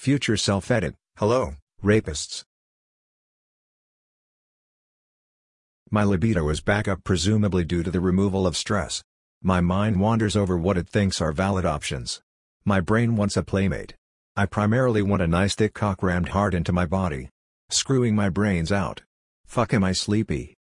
Future self-edit, hello, rapists. My libido is back up presumably due to the removal of stress. My mind wanders over what it thinks are valid options. My brain wants a playmate. I primarily want a nice thick cock rammed hard into my body. Screwing my brains out. Fuck am I sleepy?